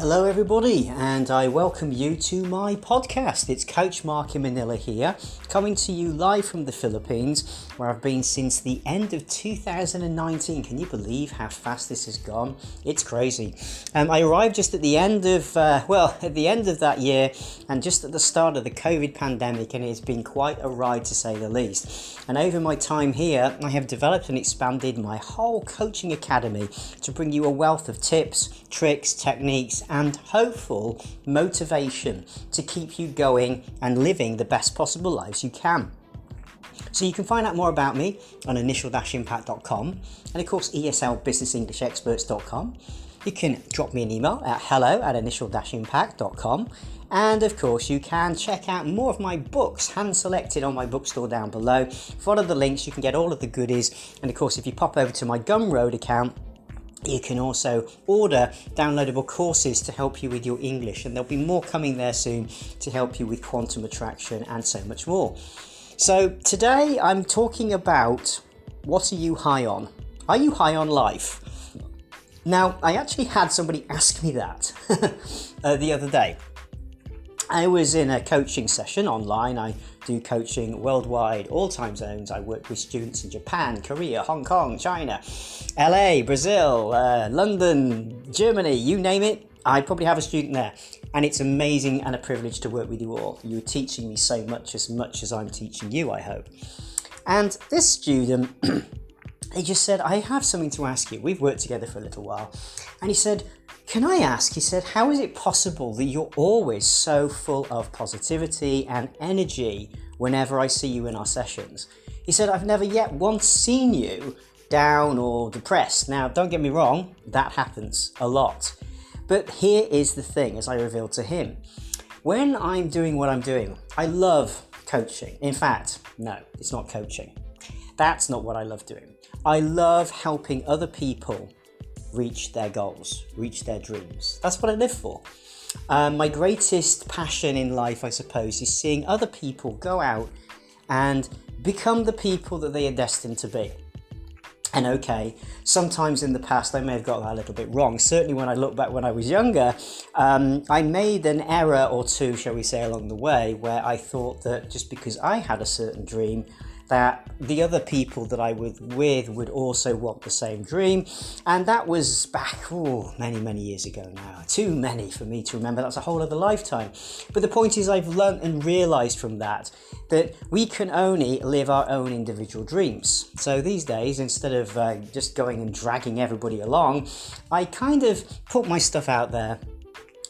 Hello, everybody, and I welcome you to my podcast. It's Coach Mark in Manila here, coming to you live from the Philippines, where I've been since the end of 2019. Can you believe how fast this has gone? It's crazy. Um, I arrived just at the end of, uh, well, at the end of that year, and just at the start of the COVID pandemic, and it's been quite a ride to say the least. And over my time here, I have developed and expanded my whole coaching academy to bring you a wealth of tips, tricks, techniques and hopeful motivation to keep you going and living the best possible lives you can. So you can find out more about me on initial-impact.com and of course eslbusinessenglishexperts.com. You can drop me an email at hello at initial-impact.com and of course, you can check out more of my books hand selected on my bookstore down below. Follow the links, you can get all of the goodies. And of course, if you pop over to my Gumroad account, you can also order downloadable courses to help you with your English, and there'll be more coming there soon to help you with quantum attraction and so much more. So, today I'm talking about what are you high on? Are you high on life? Now, I actually had somebody ask me that uh, the other day. I was in a coaching session online. I do coaching worldwide, all time zones. I work with students in Japan, Korea, Hong Kong, China, LA, Brazil, uh, London, Germany, you name it. I probably have a student there. And it's amazing and a privilege to work with you all. You're teaching me so much, as much as I'm teaching you, I hope. And this student, he just said, I have something to ask you. We've worked together for a little while. And he said, can I ask, he said, how is it possible that you're always so full of positivity and energy whenever I see you in our sessions? He said, I've never yet once seen you down or depressed. Now, don't get me wrong, that happens a lot. But here is the thing, as I revealed to him. When I'm doing what I'm doing, I love coaching. In fact, no, it's not coaching. That's not what I love doing. I love helping other people reach their goals, reach their dreams. That's what I live for. Um, my greatest passion in life, I suppose, is seeing other people go out and become the people that they are destined to be. And okay, sometimes in the past I may have got that a little bit wrong. Certainly, when I look back when I was younger, um, I made an error or two, shall we say, along the way, where I thought that just because I had a certain dream, that the other people that I was with would also want the same dream. And that was back, oh, many, many years ago now. Too many for me to remember. That's a whole other lifetime. But the point is, I've learnt and realized from that that we can only live our own individual dreams. So these days, instead of uh, just going and dragging everybody along, I kind of put my stuff out there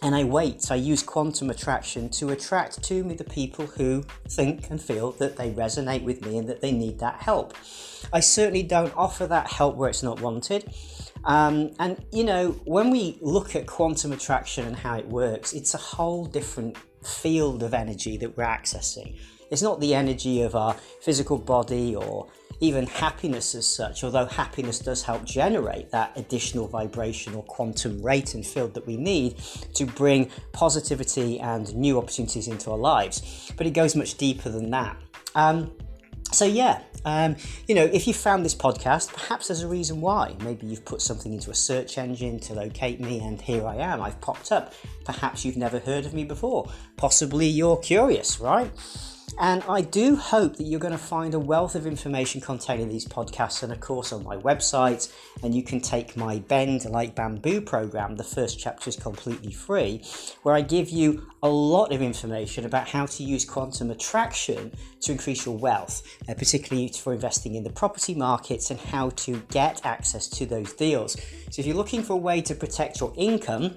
and I wait. I use quantum attraction to attract to me the people who think and feel that they resonate with me and that they need that help. I certainly don't offer that help where it's not wanted. Um, and you know, when we look at quantum attraction and how it works, it's a whole different field of energy that we're accessing. It's not the energy of our physical body or even happiness as such, although happiness does help generate that additional vibration or quantum rate and field that we need to bring positivity and new opportunities into our lives. But it goes much deeper than that. Um, so, yeah, um, you know, if you found this podcast, perhaps there's a reason why. Maybe you've put something into a search engine to locate me, and here I am. I've popped up. Perhaps you've never heard of me before. Possibly you're curious, right? And I do hope that you're going to find a wealth of information contained in these podcasts and, of course, on my website. And you can take my Bend Like Bamboo program. The first chapter is completely free, where I give you a lot of information about how to use quantum attraction to increase your wealth, uh, particularly for investing in the property markets and how to get access to those deals. So, if you're looking for a way to protect your income,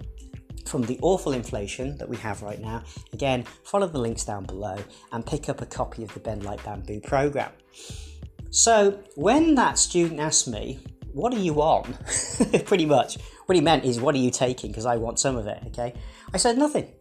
from the awful inflation that we have right now, again, follow the links down below and pick up a copy of the Bend Like Bamboo program. So, when that student asked me, What are you on? pretty much, what he meant is, What are you taking? Because I want some of it, okay? I said, Nothing.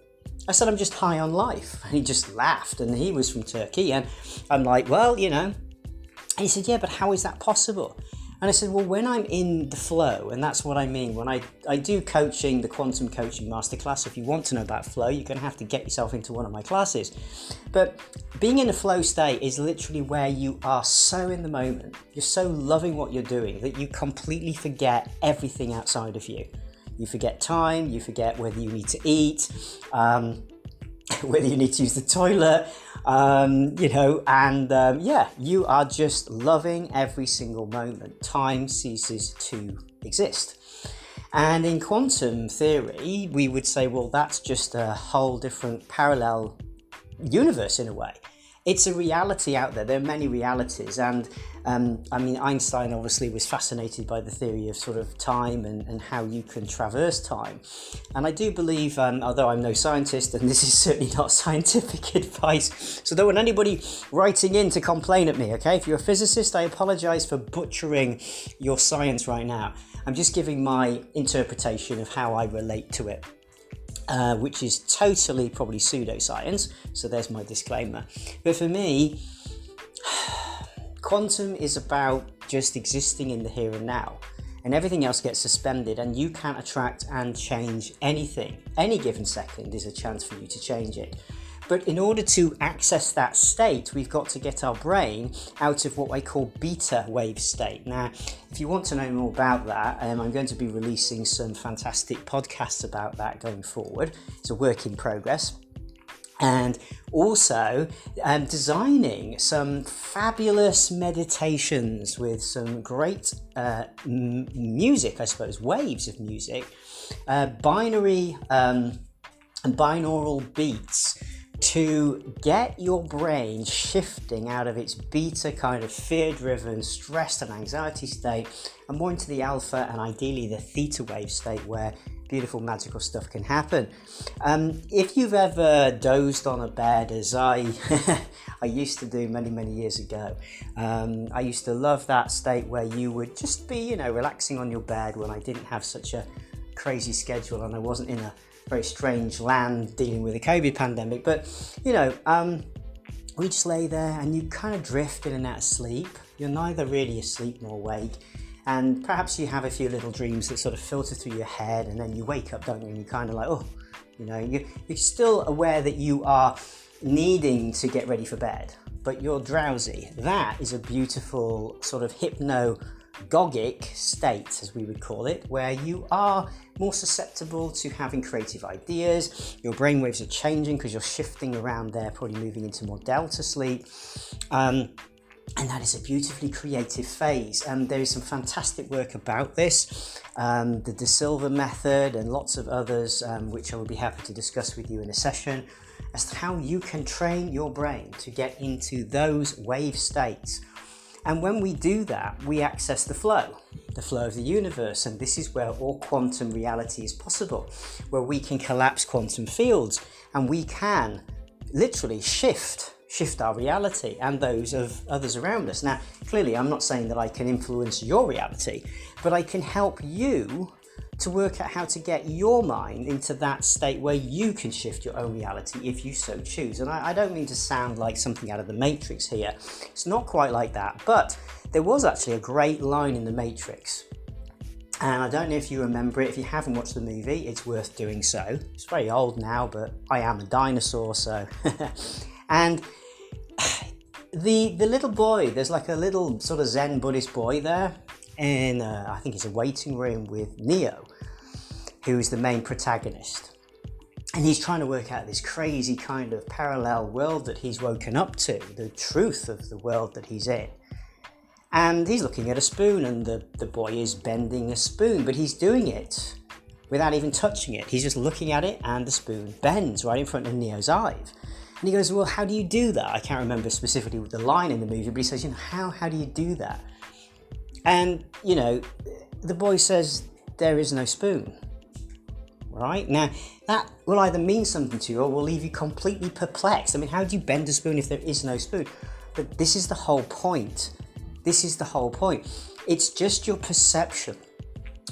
I said, I'm just high on life. And he just laughed, and he was from Turkey. And I'm like, Well, you know. And he said, Yeah, but how is that possible? And I said, well, when I'm in the flow, and that's what I mean, when I, I do coaching, the quantum coaching masterclass, if you want to know about flow, you're going to have to get yourself into one of my classes. But being in a flow state is literally where you are so in the moment, you're so loving what you're doing that you completely forget everything outside of you. You forget time, you forget whether you need to eat, um, whether you need to use the toilet, um, you know, and um, yeah, you are just loving every single moment. Time ceases to exist. And in quantum theory, we would say, well, that's just a whole different parallel universe in a way it's a reality out there. There are many realities, and um, I mean, Einstein obviously was fascinated by the theory of sort of time and, and how you can traverse time. And I do believe, um, although I'm no scientist, and this is certainly not scientific advice, so don't want anybody writing in to complain at me, okay? If you're a physicist, I apologize for butchering your science right now. I'm just giving my interpretation of how I relate to it. Uh, which is totally probably pseudoscience. So there's my disclaimer. But for me, quantum is about just existing in the here and now. And everything else gets suspended, and you can't attract and change anything. Any given second is a chance for you to change it. But in order to access that state, we've got to get our brain out of what I call beta wave state. Now, if you want to know more about that, um, I'm going to be releasing some fantastic podcasts about that going forward. It's a work in progress and also um, designing some fabulous meditations with some great uh, m- music, I suppose, waves of music, uh, binary um, and binaural beats to get your brain shifting out of its beta kind of fear driven, stressed, and anxiety state and more into the alpha and ideally the theta wave state where beautiful magical stuff can happen. Um, if you've ever dozed on a bed, as I I used to do many many years ago, um, I used to love that state where you would just be you know relaxing on your bed when I didn't have such a crazy schedule and I wasn't in a very strange land dealing with the COVID pandemic. But you know, um, we just lay there and you kind of drift in and out of sleep. You're neither really asleep nor awake. And perhaps you have a few little dreams that sort of filter through your head, and then you wake up, don't you? And you're kind of like, oh, you know, you, you're still aware that you are needing to get ready for bed, but you're drowsy. That is a beautiful sort of hypno gogic state, as we would call it, where you are more susceptible to having creative ideas. Your brainwaves are changing because you're shifting around there, probably moving into more delta sleep. Um, and that is a beautifully creative phase. And there is some fantastic work about this, um, the De Silva method, and lots of others, um, which I will be happy to discuss with you in a session, as to how you can train your brain to get into those wave states and when we do that, we access the flow, the flow of the universe. And this is where all quantum reality is possible, where we can collapse quantum fields and we can literally shift shift our reality and those of others around us. Now, clearly, I'm not saying that I can influence your reality, but I can help you to work out how to get your mind into that state where you can shift your own reality if you so choose. And I, I, don't mean to sound like something out of the Matrix here, it's not quite like that, but there was actually a great line in the Matrix. And I don't know if you remember it. If you haven't watched the movie, it's worth doing so. It's very old now, but I am a dinosaur, so. and the the little boy, there's like a little sort of Zen Buddhist boy there, in uh, I think it's a waiting room with Neo, who is the main protagonist. And he's trying to work out this crazy kind of parallel world that he's woken up to, the truth of the world that he's in. And he's looking at a spoon, and the, the boy is bending a spoon, but he's doing it without even touching it. He's just looking at it, and the spoon bends right in front of Neo's eye. And he goes, Well, how do you do that? I can't remember specifically the line in the movie, but he says, You know, how, how do you do that? And, you know, the boy says, There is no spoon. Right? Now, that will either mean something to you or will leave you completely perplexed. I mean, how do you bend a spoon if there is no spoon? But this is the whole point. This is the whole point. It's just your perception.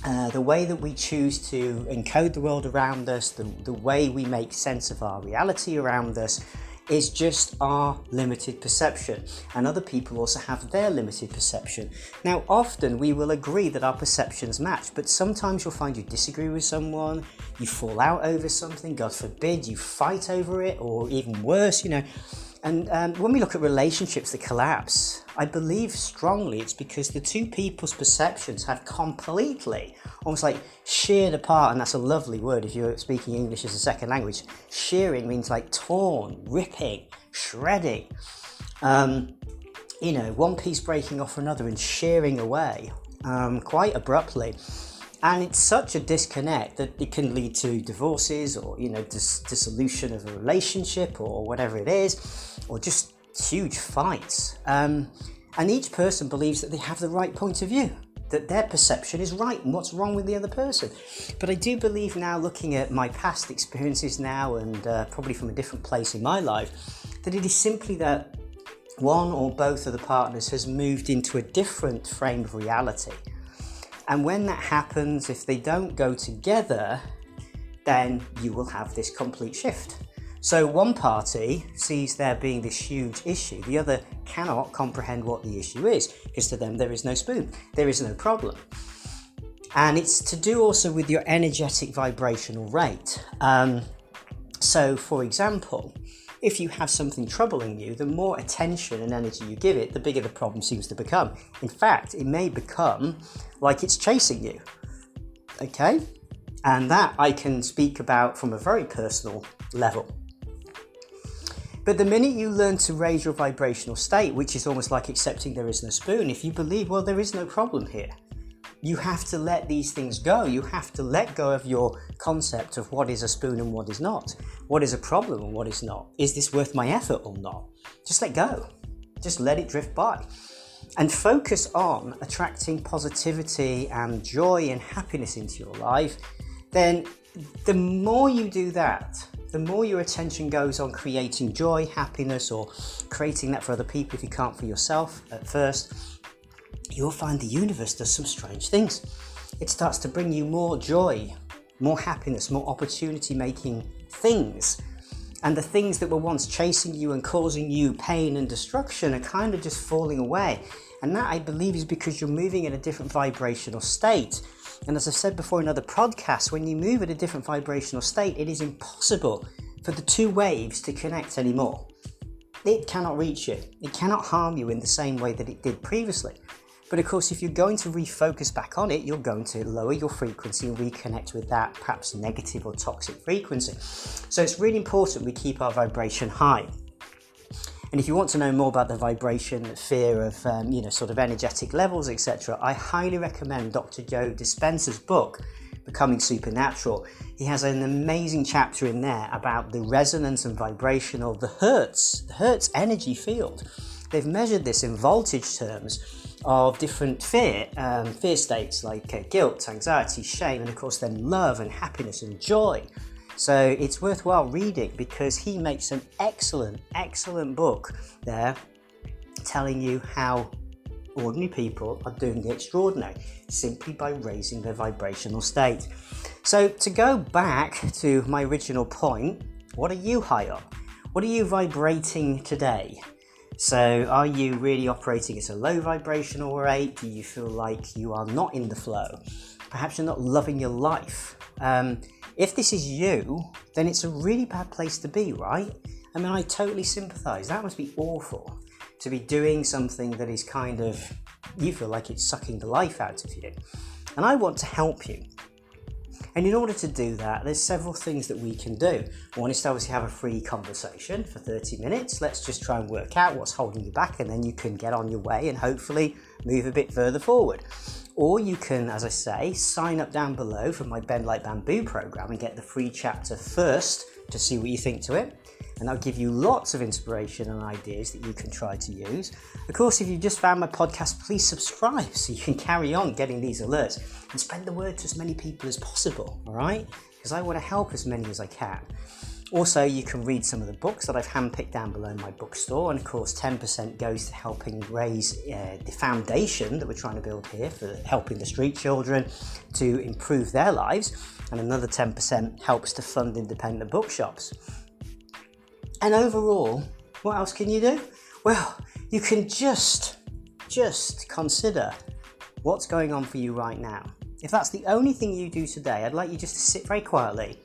Uh, the way that we choose to encode the world around us, the, the way we make sense of our reality around us, is just our limited perception, and other people also have their limited perception. Now, often we will agree that our perceptions match, but sometimes you'll find you disagree with someone, you fall out over something, God forbid, you fight over it, or even worse, you know. And um, when we look at relationships that collapse, I believe strongly it's because the two people's perceptions have completely, almost like sheared apart. And that's a lovely word if you're speaking English as a second language. Shearing means like torn, ripping, shredding. Um, you know, one piece breaking off another and shearing away um, quite abruptly and it's such a disconnect that it can lead to divorces or you know dis- dissolution of a relationship or whatever it is or just huge fights. Um, and each person believes that they have the right point of view that their perception is right and what's wrong with the other person. But i do believe now looking at my past experiences now and uh, probably from a different place in my life that it is simply that one or both of the partners has moved into a different frame of reality and when that happens, if they don't go together, then you will have this complete shift. So one party sees there being this huge issue, the other cannot comprehend what the issue is because to them there is no spoon, there is no problem. And it's to do also with your energetic vibrational rate. Um, so, for example, if you have something troubling you, the more attention and energy you give it, the bigger the problem seems to become. In fact, it may become like it's chasing you. Okay? And that I can speak about from a very personal level. But the minute you learn to raise your vibrational state, which is almost like accepting there is no spoon, if you believe, well, there is no problem here, you have to let these things go. You have to let go of your concept of what is a spoon and what is not. What is a problem and what is not. Is this worth my effort or not? Just let go. Just let it drift by. And focus on attracting positivity and joy and happiness into your life. Then, the more you do that, the more your attention goes on creating joy, happiness, or creating that for other people if you can't for yourself at first, you'll find the universe does some strange things. It starts to bring you more joy, more happiness, more opportunity making things. And the things that were once chasing you and causing you pain and destruction are kind of just falling away. And that, I believe, is because you're moving in a different vibrational state. And as I've said before in other podcasts, when you move at a different vibrational state, it is impossible for the two waves to connect anymore. It cannot reach you, it cannot harm you in the same way that it did previously. But of course, if you're going to refocus back on it, you're going to lower your frequency and reconnect with that perhaps negative or toxic frequency. So it's really important we keep our vibration high. And if you want to know more about the vibration, fear of, um, you know, sort of energetic levels, etc., I highly recommend Dr. Joe Dispenza's book, Becoming Supernatural. He has an amazing chapter in there about the resonance and vibration of the Hertz, the Hertz energy field. They've measured this in voltage terms of different fear, um, fear states like uh, guilt, anxiety, shame, and of course then love and happiness and joy. So it's worthwhile reading because he makes an excellent, excellent book there telling you how ordinary people are doing the extraordinary simply by raising their vibrational state. So to go back to my original point, what are you high on? What are you vibrating today? So, are you really operating at a low vibrational rate? Do you feel like you are not in the flow? Perhaps you're not loving your life. Um, if this is you, then it's a really bad place to be, right? I mean, I totally sympathize. That must be awful to be doing something that is kind of, you feel like it's sucking the life out of you. And I want to help you. And in order to do that, there's several things that we can do. One is to obviously have a free conversation for 30 minutes. Let's just try and work out what's holding you back, and then you can get on your way and hopefully move a bit further forward. Or you can, as I say, sign up down below for my Bend Like Bamboo program and get the free chapter first to see what you think to it and I'll give you lots of inspiration and ideas that you can try to use. Of course, if you just found my podcast, please subscribe so you can carry on getting these alerts and spread the word to as many people as possible, all right? Because I want to help as many as I can. Also, you can read some of the books that I've handpicked down below in my bookstore, and of course, 10% goes to helping raise uh, the foundation that we're trying to build here for helping the street children to improve their lives, and another 10% helps to fund independent bookshops. And overall, what else can you do? Well, you can just, just consider what's going on for you right now. If that's the only thing you do today, I'd like you just to sit very quietly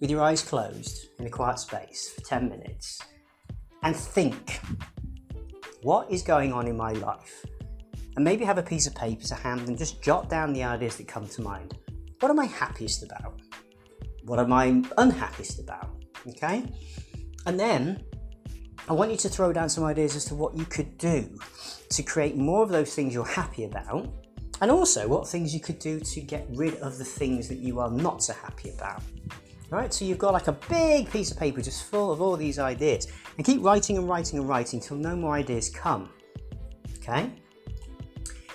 with your eyes closed in a quiet space for 10 minutes and think what is going on in my life? And maybe have a piece of paper to hand and just jot down the ideas that come to mind. What am I happiest about? What am I unhappiest about? Okay? And then I want you to throw down some ideas as to what you could do to create more of those things you're happy about, and also what things you could do to get rid of the things that you are not so happy about. Right, so you've got like a big piece of paper just full of all these ideas, and keep writing and writing and writing until no more ideas come. Okay?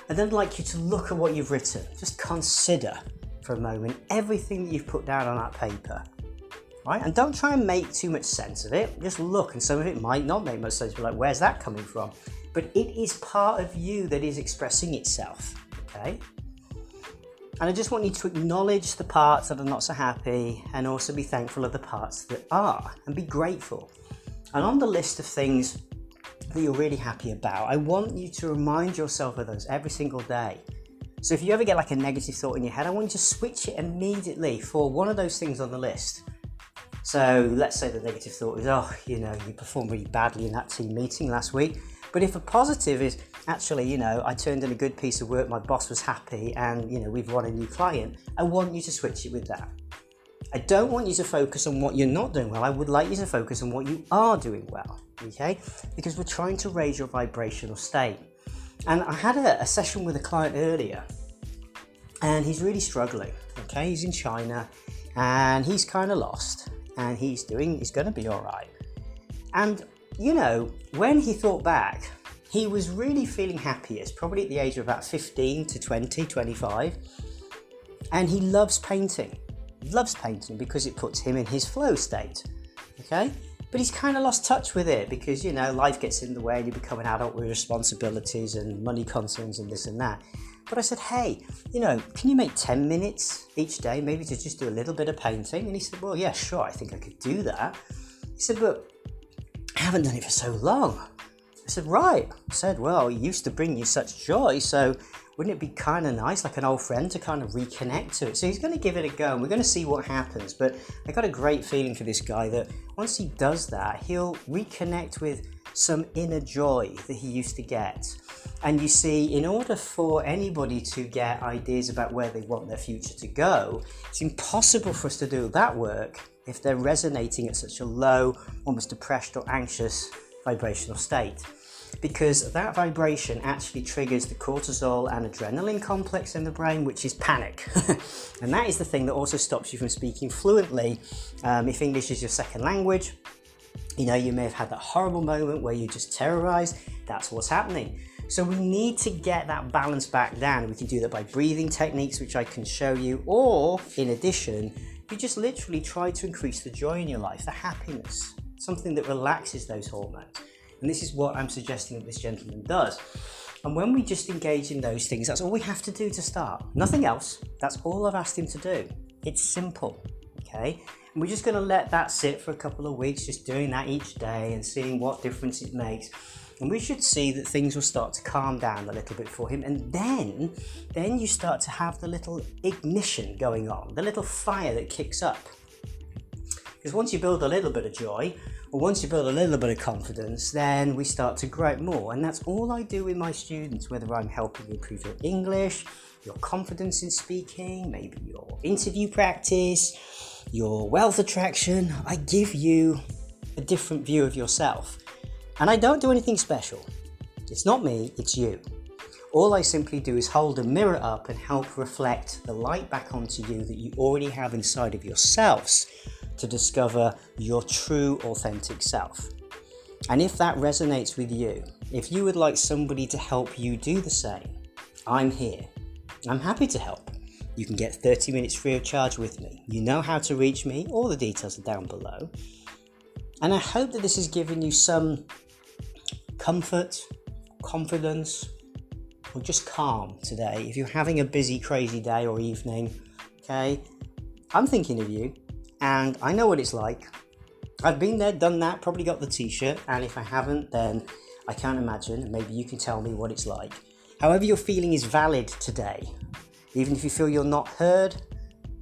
And then I'd like you to look at what you've written. Just consider for a moment everything that you've put down on that paper right? And don't try and make too much sense of it. Just look, and some of it might not make much sense. But like, where's that coming from? But it is part of you that is expressing itself, okay? And I just want you to acknowledge the parts that are not so happy and also be thankful of the parts that are and be grateful. And on the list of things that you're really happy about, I want you to remind yourself of those every single day. So if you ever get like a negative thought in your head, I want you to switch it immediately for one of those things on the list. So let's say the negative thought is, oh, you know, you performed really badly in that team meeting last week. But if a positive is, actually, you know, I turned in a good piece of work, my boss was happy, and, you know, we've won a new client, I want you to switch it with that. I don't want you to focus on what you're not doing well. I would like you to focus on what you are doing well, okay? Because we're trying to raise your vibrational state. And I had a, a session with a client earlier, and he's really struggling, okay? He's in China, and he's kind of lost and he's doing, he's going to be all right. And, you know, when he thought back, he was really feeling happiest, probably at the age of about 15 to 20, 25. And he loves painting. Loves painting because it puts him in his flow state. Okay? But he's kind of lost touch with it because, you know, life gets in the way and you become an adult with responsibilities and money concerns and this and that. But I said, hey, you know, can you make 10 minutes each day, maybe to just do a little bit of painting? And he said, well, yeah, sure, I think I could do that. He said, but I haven't done it for so long. I said, right. I said, well, it used to bring you such joy, so wouldn't it be kind of nice, like an old friend, to kind of reconnect to it? So he's going to give it a go, and we're going to see what happens. But I got a great feeling for this guy that once he does that, he'll reconnect with some inner joy that he used to get. And you see, in order for anybody to get ideas about where they want their future to go, it's impossible for us to do that work if they're resonating at such a low, almost depressed or anxious vibrational state. Because that vibration actually triggers the cortisol and adrenaline complex in the brain, which is panic. and that is the thing that also stops you from speaking fluently. Um, if English is your second language, you know, you may have had that horrible moment where you just terrorized. That's what's happening. So we need to get that balance back down. We can do that by breathing techniques, which I can show you, or in addition, you just literally try to increase the joy in your life, the happiness, something that relaxes those hormones. And this is what I'm suggesting that this gentleman does. And when we just engage in those things, that's all we have to do to start. Nothing else. That's all I've asked him to do. It's simple. Okay? And we're just going to let that sit for a couple of weeks, just doing that each day and seeing what difference it makes. And we should see that things will start to calm down a little bit for him. And then, then you start to have the little ignition going on, the little fire that kicks up. Because once you build a little bit of joy, or once you build a little bit of confidence, then we start to grow more. And that's all I do with my students, whether I'm helping you improve your English, your confidence in speaking, maybe your interview practice, your wealth attraction. I give you a different view of yourself. And I don't do anything special. It's not me, it's you. All I simply do is hold a mirror up and help reflect the light back onto you that you already have inside of yourselves to discover your true, authentic self. And if that resonates with you, if you would like somebody to help you do the same, I'm here. I'm happy to help. You can get 30 minutes free of charge with me. You know how to reach me, all the details are down below. And I hope that this has given you some comfort, confidence, or just calm today. If you're having a busy, crazy day or evening, okay, I'm thinking of you and I know what it's like. I've been there, done that, probably got the t shirt, and if I haven't, then I can't imagine. Maybe you can tell me what it's like. However, your feeling is valid today. Even if you feel you're not heard,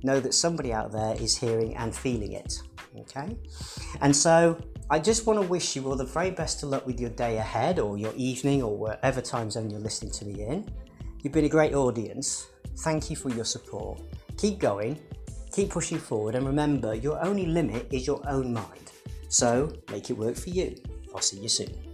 know that somebody out there is hearing and feeling it. Okay? And so I just want to wish you all the very best of luck with your day ahead or your evening or whatever time zone you're listening to me in. You've been a great audience. Thank you for your support. Keep going, keep pushing forward, and remember your only limit is your own mind. So make it work for you. I'll see you soon.